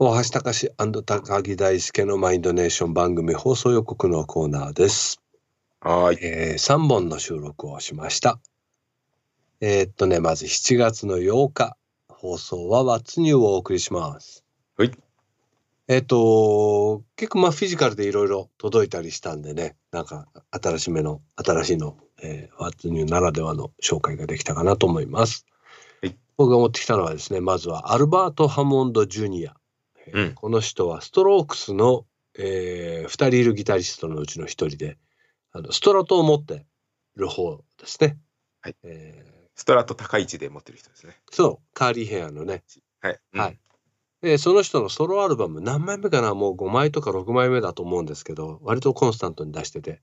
大橋隆高木大輔のマインドネーション番組放送予告のコーナーです。はい。えー、3本の収録をしました。えーっとね、まず7月の8日、放送は What's New をお送りします。はい。えーっと、結構まあフィジカルでいろいろ届いたりしたんでね、なんか新しめの、新しいの、えー、What's New ならではの紹介ができたかなと思います。はい僕が持ってきたのはですね、まずはアルバート・ハモンド・ジュニア。えーうんこの人はストロークスの、え2人いるギタリストのうちの1人で、あのストラトを持ってる方ですね。はいえーストラット高い位置で持ってる人ですね。そう、カーリーヘアのね。はい。はい。で、その人のソロアルバム、何枚目かな？もう5枚とか6枚目だと思うんですけど、割とコンスタントに出してて、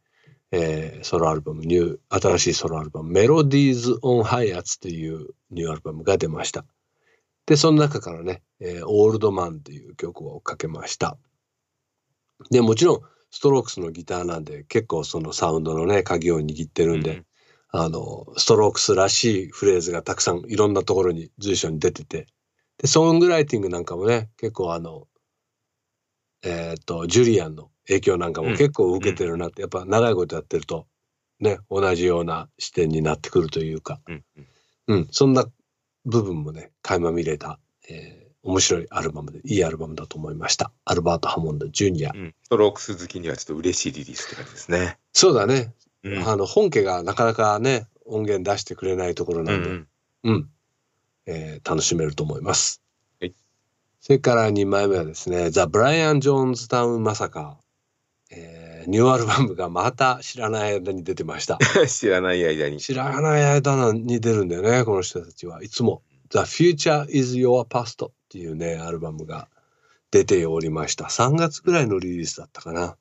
えーソロアルバム、ニュー、新しいソロアルバム、メロディーズ・オン・ハイアツというニューアルバムが出ました。で、その中からね、えーオールドマンという曲をかけました。で、もちろん、ストロークスのギターなんで、結構そのサウンドのね、鍵を握ってるんで、うん。あの、ストロークスらしいフレーズがたくさんいろんなところに随所に出てて、で、ソングライティングなんかもね、結構あの、えっ、と、ジュリアンの影響なんかも結構受けてるなって、やっぱ長いことやってると、ね、同じような視点になってくるというか、うん。うん。うん、そんな部分もね、垣間見れた、えー面白いアルバムで、いいアルバムだと思いました。アルバート・ハモンド・ジュニア。うん。ストロークス好きにはちょっと嬉しいリリースって感じですね。そうだね、うん。あの、本家がなかなかね、音源出してくれないところうなんで、んうん、えー楽しめると思います。はいそれから2枚目はですね、ザ・ブライアン・ジョーンズタウン・マサカー、えーニューアルバムがまた知らない間に出てました。うん。知らない間に。知らない間に出るんだよね、この人たちは。いつも。The Future is Your Past っていうね、アルバムが出ておりました。3月ぐらいのリリースだったかな。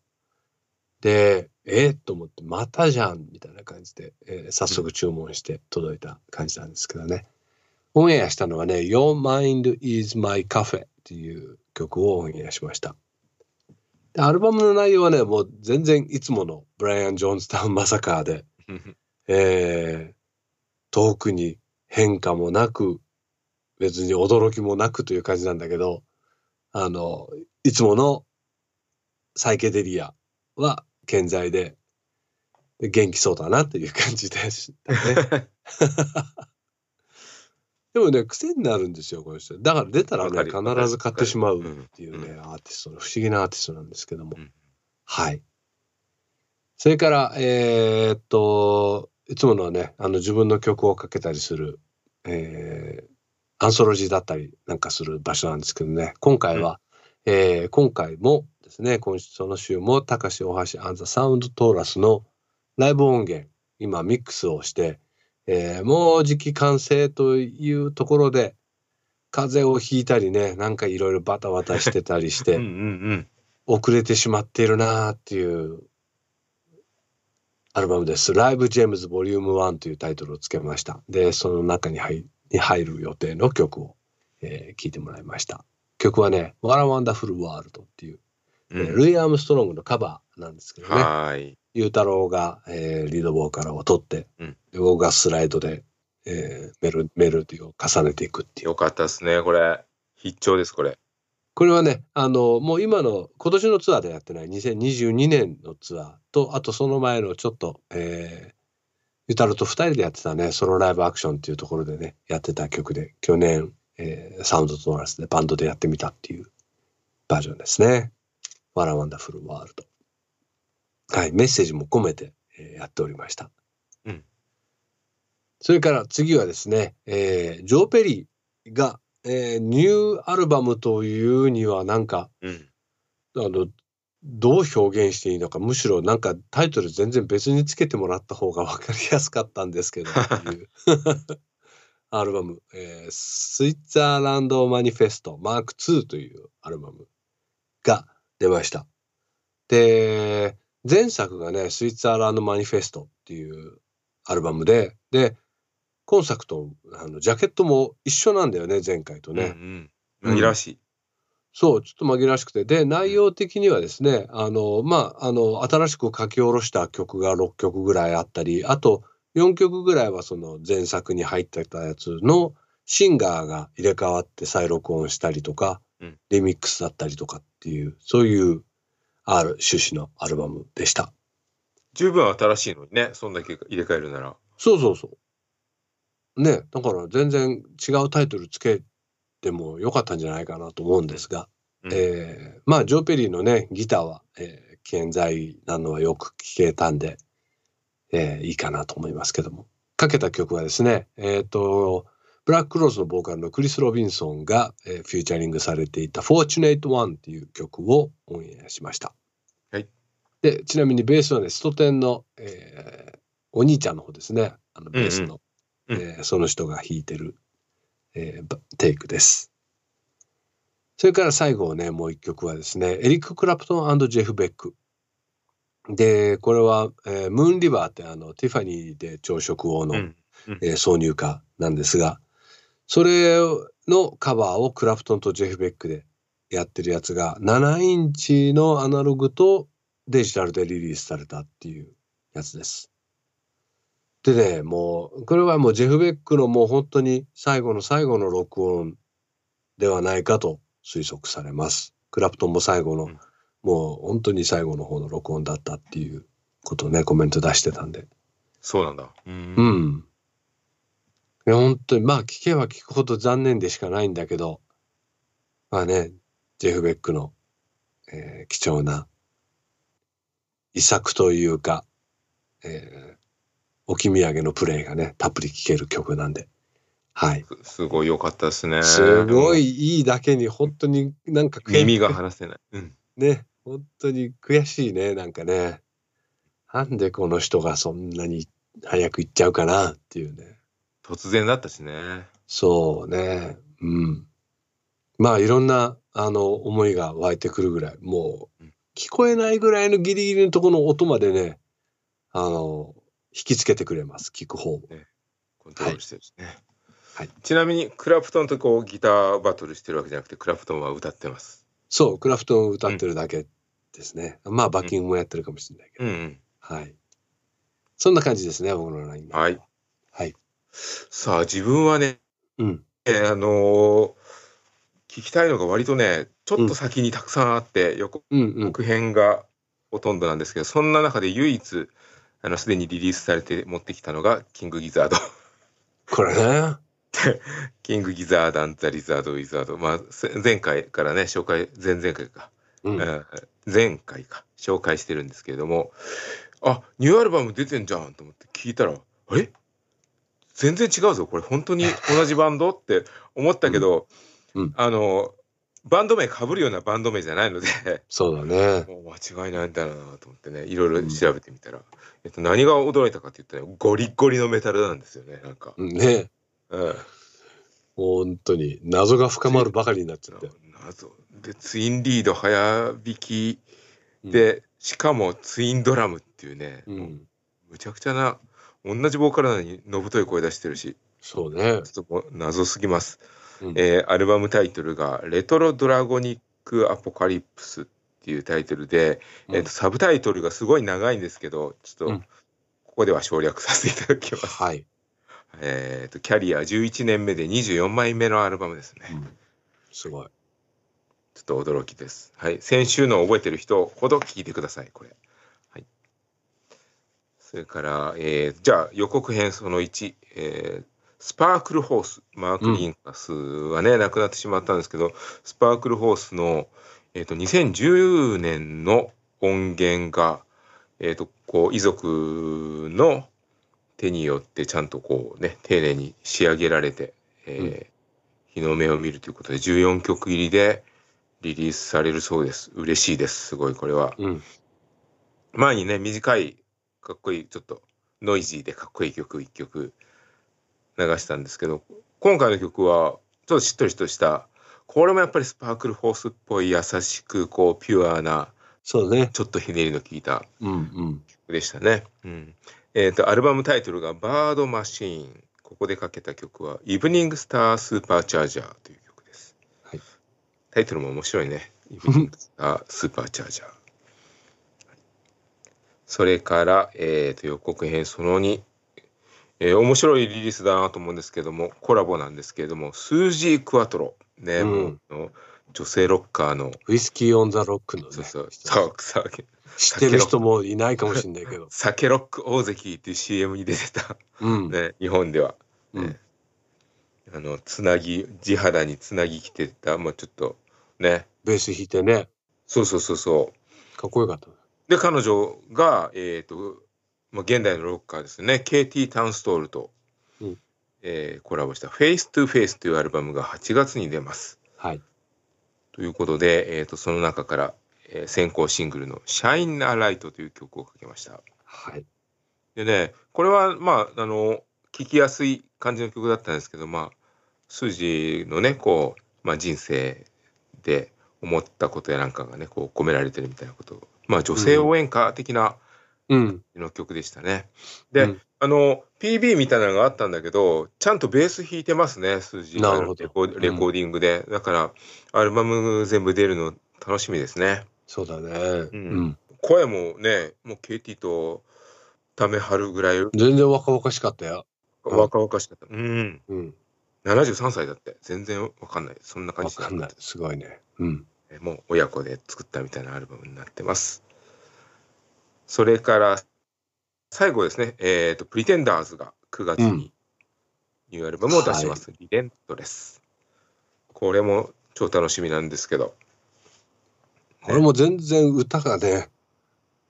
で、えー、と思って、またじゃんみたいな感じで、えー早速注文して届いた感じなんですけどね。オンエアしたのはね、Your Mind is My Cafe っていう曲をオンエアしました。でアルバムの内容はね、もう全然いつものブライアン・ジョーンズタウン・マサカーで、えー遠くに変化もなく別に驚きもなくという感じなんだけどあのいつものサイケデリアは健在でで元気そうだなという感じでしたね。でもね癖になるんですよこの人。だから出たらね必ず買ってしまううんっていうね、アーティストの不思議なアーティストなんですけども、うん。はい。それから、えーっと、いつものはね、あの自分の曲をかけたりする、えーアンソロジーだったりなんかする場所なんですけどね、今回は、えー今回もですね、今週その週も、高橋大橋アンザサウンドトーラスのライブ音源、今ミックスをして、えーもうじき完成というところで、風邪をひいたりね、なんかいろいろバタバタしてたりして、うんうんうん。遅れてしまっているなーっていうアルバムです。ライブ・ジェームズ・ボリューム1というタイトルをつけました。で、その中に入に入る予定の曲を、えー聞いてもらいました。曲はね、What a Wonderful World っていう、えーうんルイ・アームストロングのカバーなんですけどね、は。ゆうたろうが、えーリードボーカルを取って、うんで僕がスライドで、えーメロメロディーを重ねていくっていう。よかったですね、これ。必聴です、これ。これはね、あの、もう今の、今年のツアーでやってない2022年のツアーと、あとその前のちょっと、えー、ゆたろと二人でやってたね、ソロライブアクションっていうところでね、やってた曲で、去年、えーサウンドトーラスでバンドでやってみたっていうバージョンですね。What a Wonderful World。はい、メッセージも込めて、えーやっておりました。うんそれから次はですね、えージョー・ペリーが、えーニューアルバムというにはなんかうん。あのどう表現していいのかむしろなんかタイトル全然別につけてもらった方が分かりやすかったんですけど アルバム、えースイッツァーランド・マニフェストマーク2というアルバムが出ました。で前作がねスイッツァーランド・マニフェストっていうアルバムでで今作とあのジャケットも一緒なんだよね前回とね。うんうん。紛らわしい。そう、ちょっと紛らわしくて。で、内容的にはですね、あの、まあ、あの、新しく書き下ろした曲が6曲ぐらいあったり、あと4曲ぐらいはその前作に入ってたやつのシンガーが入れ替わって再録音したりとか、うんリミックスだったりとかっていう、そういうある趣旨のアルバムでした。十分新しいのにね、そんだけ入れ替えるなら。そうそうそう。ね、だから全然違うタイトルつけてもよかったんじゃないかなと思うんですが、うんえーまあジョー・ペリーのねギターは、えー健在なのはよく聞けたんで、えーいいかなと思いますけどもかけた曲はですねえっ、とブラッククローズのボーカルのクリス・ロビンソンが、えーフューチャリングされていた「Fortunate One」っていう曲をオンエアしました。はいでちなみにベースはねストテンの、えーお兄ちゃんの方ですねあのベースの、うんうんえーその人が弾いてる、えーバテイクです。それから最後ねもう一曲はですねエリック・クラプトンジェフ・ベック。でこれは、えームーン・リバーってあのティファニーで朝食王の、うんえー挿入歌なんですがそれのカバーをクラプトンとジェフ・ベックでやってるやつが7インチのアナログとデジタルでリリースされたっていうやつです。でねもうこれはもうジェフ・ベックのもう本当に最後の最後の録音ではないかと推測されます。クラプトンも最後の、うんもう本当に最後の方の録音だったっていうことをねコメント出してたんで。そうなんだ。うんうん。いや本当にまあ聞けば聞くほど残念でしかないんだけどまあねジェフ・ベックの、えー貴重な遺作というか、えー置き土産のプレイがねたっぷり聴ける曲なんではいすすごい良かったですね。すごいいいだけに本当になんか悔耳が離せない。うん。ね本当に悔しいねなんかねなんでこの人がそんなに早く行っちゃうかなっていうね突然だったしね。そうね。うん。まあいろんなあの思いが湧いてくるぐらい、もううん聞こえないぐらいのギリギリのところの音までね、あの、引きつけてくれます、聞く方も。コントロールしてるしね。はいちなみにクラプトンとこうギターバトルしてるわけじゃなくてクラプトンは歌ってます。そう、クラフトンを歌ってるだけですね。まあバッキングもやってるかもしれないけど。うんうん。はい。そんな感じですね、僕のラインナップはい。はい。さあ自分はね、うん。えーあのー聞きたいのが割とねちょっと先にたくさんあって、予。告編がほとんどなんですけどそんな中で唯一あのすでにリリースされて持ってきたのがキングギザード。これね。キングギザーダン・ザ・リザード・ウィザード。まあ、せ前回からね、紹介、前々回か、うん。うん前回か、紹介してるんですけれども、あ、ニューアルバム出てんじゃんと思って聞いたら、あれ全然違うぞ、これ本当に同じバンドって思ったけど、うんうんあの、バンド名被るようなバンド名じゃないので、そうだね。もう間違いないんだなと思ってね、いろいろ調べてみたら、えっと、何が驚いたかって言ったら、ゴリッゴリのメタルなんですよね、なんか。うんね。うん本当に謎が深まるばかりになっちゃって。謎でツインリード早弾きで、しかもツインドラムっていうね、うん。むちゃくちゃな同じボーカルなのにのぶとい声出してるしそうね。ちょっと謎すぎます、うんえーアルバムタイトルが「レトロドラゴニック・アポカリプス」っていうタイトルで、えーとサブタイトルがすごい長いんですけどちょっとうんここでは省略させていただきます、はい。えーとキャリア11年目で24枚目のアルバムですね、うんすごい。ちょっと驚きです。はい。先週の覚えてる人ほど聞いてください、これ。はい。それから、えーじゃあ予告編その1、えースパークルホース、マーク・リンカスはね、亡くなってしまったんですけど、スパークルホースの、えー、と2010年の音源が、えー、とこう遺族の手によってちゃんとこうね丁寧に仕上げられて、えー日の目を見るということで14曲入りでリリースされるそうです嬉しいですすごいこれはうん。前にね短いかっこいいちょっとノイジーでかっこいい曲1曲流したんですけど今回の曲はちょっとしっとりとしたこれもやっぱりスパークルホースっぽい優しくこうピュアなそうね。ちょっとひねりの効いたうんうん。曲でしたね。うん、えっ、とアルバムタイトルがバードマシーン。ここでかけた曲はイブニングスタースーパーチャージャーという曲です。はいタイトルも面白いね。イブニングスタースーパーチャージャー。それから、えー、と予告編その2、えー面白いリリースだなと思うんですけどもコラボなんですけれどもスージー・クワトロ。ね、うん。もう女性ロッカーの、ウイスキー・オン・ザ・ロックのねそうそう、知ってる人もいないかもしれないけど、酒ロック。大関っていう CM に出てた、うん、ね、日本では。うん。ね。あの、つなぎ、地肌につなぎ着てた、まあちょっと、ね。ベース弾いてね。そうそうそうそう。かっこよかったで、彼女が、えっ、と、まあ、現代のロッカーですね、KT タウンストールと、うんえーコラボした「Face to Face」というアルバムが8月に出ます。はいということで、えー、とその中から、えー先行シングルの「Shine a Light」という曲をかけました。はいでね、これは、まあ、あの、聴きやすい感じの曲だったんですけど、まあ、数字のね、こう、まあ、人生で思ったことやなんかがね、こう、込められてるみたいなこと。まあ、女性応援歌的なうん。の曲でしたね。で、うん。あの、PB みたいなのがあったんだけど、ちゃんとベース弾いてますね、数字。レコーディングで。だから、アルバム全部出るの楽しみですね。そうだね。ううん。ん、声もね、もう KT とためはるぐらい。全然若々しかったよ。うん。若々しかった。うん。うん。73歳だって。全然わかんない。そんな感わじじゃかんない。すごいね。うん。えもう親子で作ったみたいなアルバムになってます。それから、最後ですね、えっ、と、プリテンダーズが9月うんにニューアルバムを出します。リレントレス。これも超楽しみなんですけど。これも全然歌がね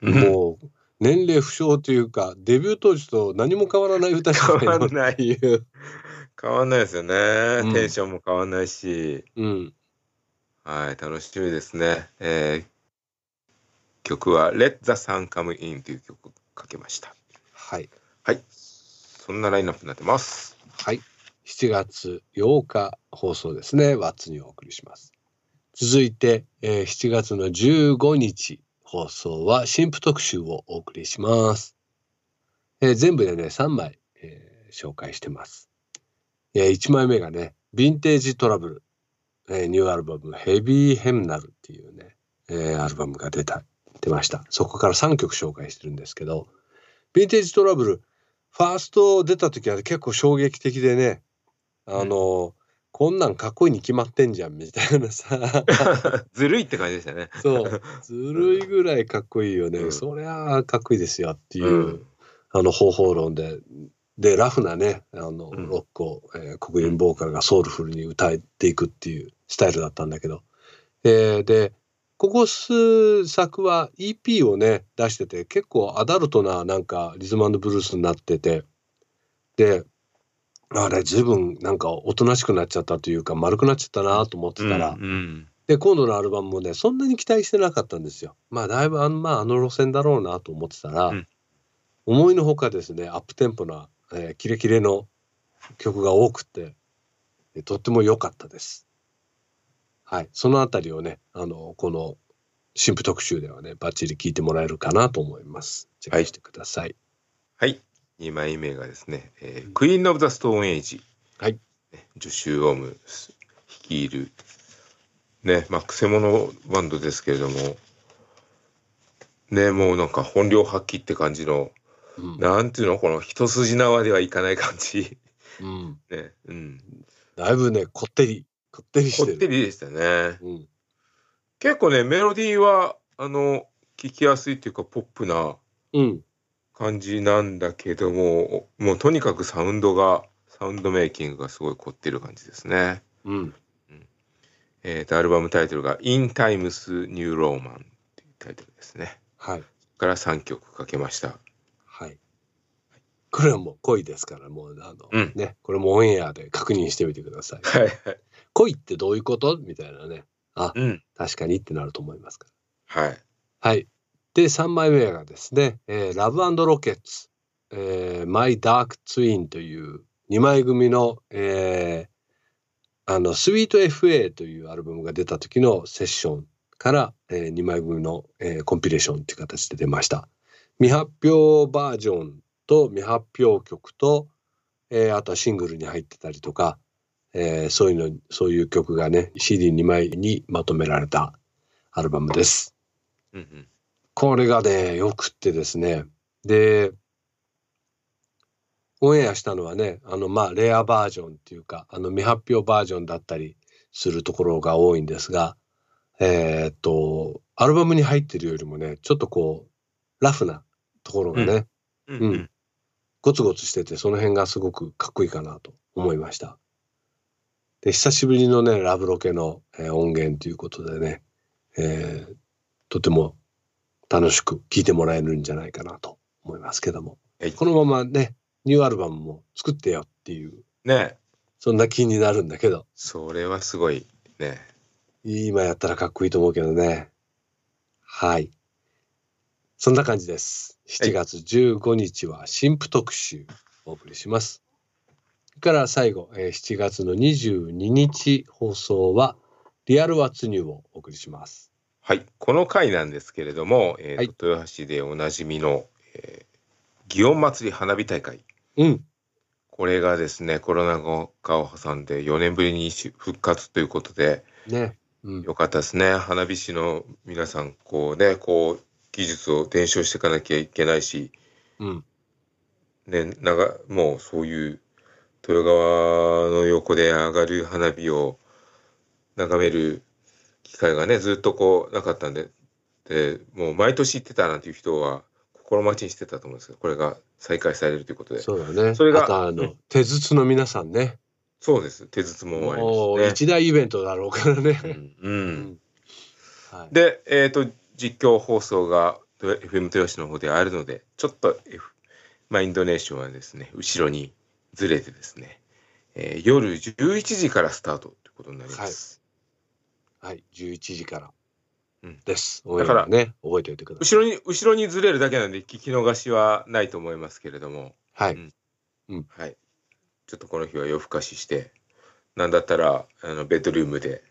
うんもう年齢不詳というかデビュー当時と何も変わらない歌じゃないの変わんない変わんないですよね、うんテンションも変わんないし。うん、はい、楽しみですね。えー曲は Let the Sun Come In という曲をかけました。はいはい。そんなラインナップになってます。はい7月8日放送ですねワッツにお送りします続いて、えー7月の15日放送は新婦特集をお送りします、えー全部でね3枚、えー紹介してます、え1枚目がねヴィンテージトラブル、えーニューアルバムヘビーヘムナルっていうね、えーアルバムが出た出ました。そこから3曲紹介してるんですけどヴィンテージトラブルファースト出た時は結構衝撃的でねあの、こんなんかっこいいに決まってんじゃんみたいなさ。ずるいって感じでしたね。そう。ずるいぐらいかっこいいよね、うん。そりゃあかっこいいですよっていう、うん。あの方法論ででラフなねあのうん。ロックを、えー黒人ボーカルがソウルフルに歌っていくっていうスタイルだったんだけど、えーでここ数作は EP をね出してて結構アダルトななんかリズムブルースになってて。であれ随分なんかおとなしくなっちゃったというか丸くなっちゃったなと思ってたら、うんうん。で今度のアルバムもねそんなに期待してなかったんですよ。まあだいぶあの,、まあ、あの路線だろうなと思ってたら、うん。思いのほかですねアップテンポな、えーキレキレの曲が多くてえーとっても良かったです。はい、そのあたりをねあのこの新婦特集ではねバッチリ聞いてもらえるかなと思います。チェックしてください。はい。2枚目がですね、えークイーン・オブ・ザ・ストーン・エイジ。はい。ねジョシュ・オム率いる、ね、まあ、くせ者バンドですけれども、ね、もうなんか本領発揮って感じの、うんなんていうのこの一筋縄ではいかない感じ。うん、ね、うん。だいぶねこってりこってりしこってる。りでしたね。うん結構ね、メロディーは、あの、聞きやすいっていうか、ポップなうん感じなんだけども、もうとにかくサウンドが、サウンドメイキングがすごい凝ってる感じですね。うんえーと、アルバムタイトルが In Times New Roman っていうタイトルですね。はいそこから3曲かけました。はい。これはもう恋ですから、もうあの、うんね、これもオンエアで確認してみてください。はいはい。恋ってどういうこと？みたいなね。あ、うん。確かにってなると思いますかはい。ら。はい。で、3枚目がですね、えー、ラブロケッツ、えー、マイダークツインという2枚組の、えー、あの、スイート FA というアルバムが出た時のセッションから、えー、2枚組の、えーコンピレーションという形で出ました。未発表バージョンと未発表曲と、えーあとはシングルに入ってたりとか、えーそういうの、そういう曲がね、CD2 枚にまとめられたアルバムです。うんうん。これがね、よくってですね。で、オンエアしたのはね、あの、まあ、レアバージョンっていうか、あの、未発表バージョンだったりするところが多いんですが、えーっと、アルバムに入ってるよりもね、ちょっとこう、ラフなところがね、うんうんゴツゴツしてて、その辺がすごくかっこいいかなと思いました。で、久しぶりのね、ラブロケの、えー音源ということでね、えーとても楽しく聴いてもらえるんじゃないかなと思いますけども、はいこのままね、ニューアルバムも作ってよっていう、ねそんな気になるんだけど、それはすごいね。今やったらかっこいいと思うけどね。はい。そんな感じです。7月15日は新婦特集お送りします。から最後、えー7月の22日放送はリアルワッツニューをお送りします。はい、この回なんですけれども、えーはい豊橋でおなじみの、えー祇園祭り花火大会。うん。これがですね、コロナ禍を挟んで4年ぶりに復活ということで、ね。うん。よかったですね。花火師の皆さん、こうね、こう、技術を伝承していかなきゃいけないし、うん。ね、長もうそういう豊川の横で上がる花火を眺める機会がね、ずっとこうなかったんで、で、もう毎年行ってたなんていう人は心待ちにしてたと思うんですけど、これが再開されるということで。そうそうだね。それがあとあの、うん手筒の皆さんね。です。手筒もありますね。一大イベントだろうからね。うんうんはい。で、えっ、と、実況放送が FM 豊橋の方であるので、ちょっと、F、まあ、インドネーションはですね、後ろにずれてですね、えー夜11時からスタートということになります。はい。11時からうんです。だからね、覚えておいてください。後ろに、後ろにずれるだけなんで、聞き逃しはないと思いますけれども、はい。うんはい。ちょっとこの日は夜更かしして、なんだったら、あの、ベッドルームで、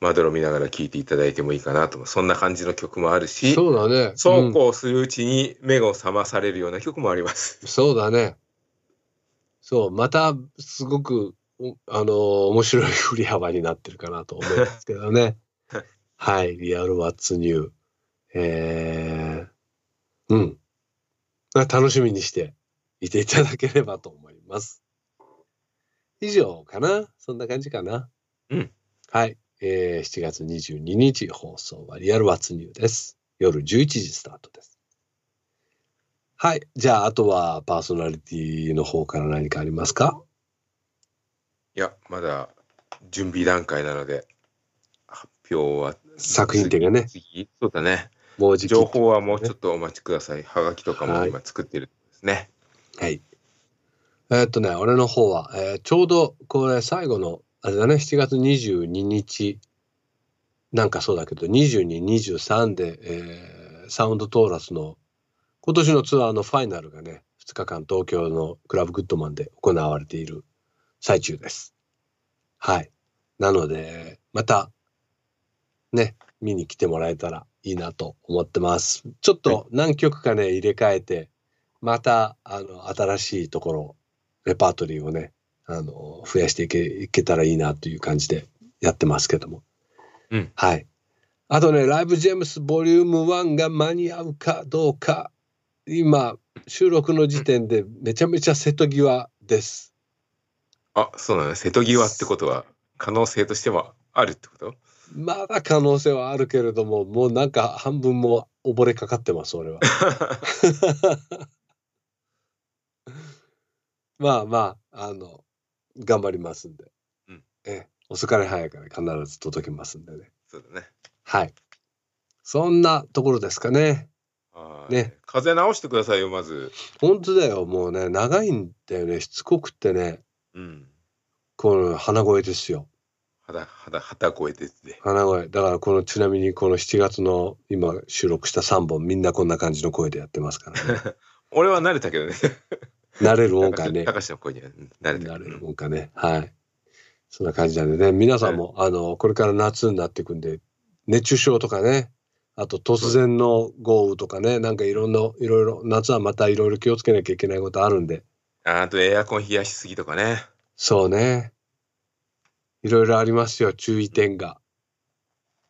まどろ見ながら聴いていただいてもいいかなと。そんな感じの曲もあるし、そうだね。そうこうするうちに目を覚まされるような曲もあります。そうだね。そう、またすごく、おあのー面白い振り幅になってるかなと思いますけどね はい。はい、リアルワッツニュー。えー、うん。まあ楽しみにしていていただければと思います。以上かなそんな感じかなうん。はい。えー、7月22日放送はリアルワッツニューです。夜11時スタートです。はい。じゃあ、あとはパーソナリティの方から何かありますか？いや、まだ準備段階なので、発表は作品展がね次そうだね。もう。情報はもうちょっとお待ちください。はがきとかもはい今作ってるんですね。はい。えーっとね、俺の方は、えーちょうどこれ最後の、あれだね、7月22日、なんかそうだけど、22、23で、えーサウンドトーラスの今年のツアーのファイナルがね、2日間東京のクラブグッドマンで行われている最中です。はい。なので、また、ね、見に来てもらえたらいいなと思ってます。ちょっと何曲かね、入れ替えて、また、あの、新しいところ、レパートリーをね、あの、増やしていけいけたらいいなという感じでやってますけども。うんはい。あとね、ライブジェームスボリューム1が間に合うかどうか、今、収録の時点でめちゃめちゃ瀬戸際です。あ、そうなの、瀬戸際ってことは可能性としてはあるってこと？まだ可能性はあるけれども、もうなんか半分も溺れかかってます、俺は。まあまあ、あの、頑張りますんで。うんええ、遅かれ早かれ必ず届けますんでね。そうだね。はい。そんなところですかね。はいね風邪直してくださいよ、まず。本当だよ。もうね、長いんだよね。しつこくってね、うん。この鼻声ですよ。肌、肌、旗声ですね。鼻声。だからこの、ちなみにこの7月の今収録した3本、みんなこんな感じの声でやってますからね。俺は慣れたけどね。慣れるもんかね。高橋の声にれれるもんかね。はい。そんな感じなんでね、皆さんも、あの、これから夏になっていくんで、熱中症とかね、あと突然の豪雨とかね、なんかいろんな、いろいろ、夏はまたいろいろ気をつけなきゃいけないことあるんで、ああとエアコン冷やしすぎとかね。そうね。いろいろありますよ、注意点が。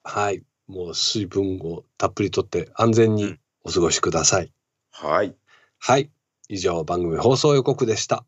はい。もう水分をたっぷりとって安全にうんお過ごしください。はい。はい。以上、番組放送予告でした。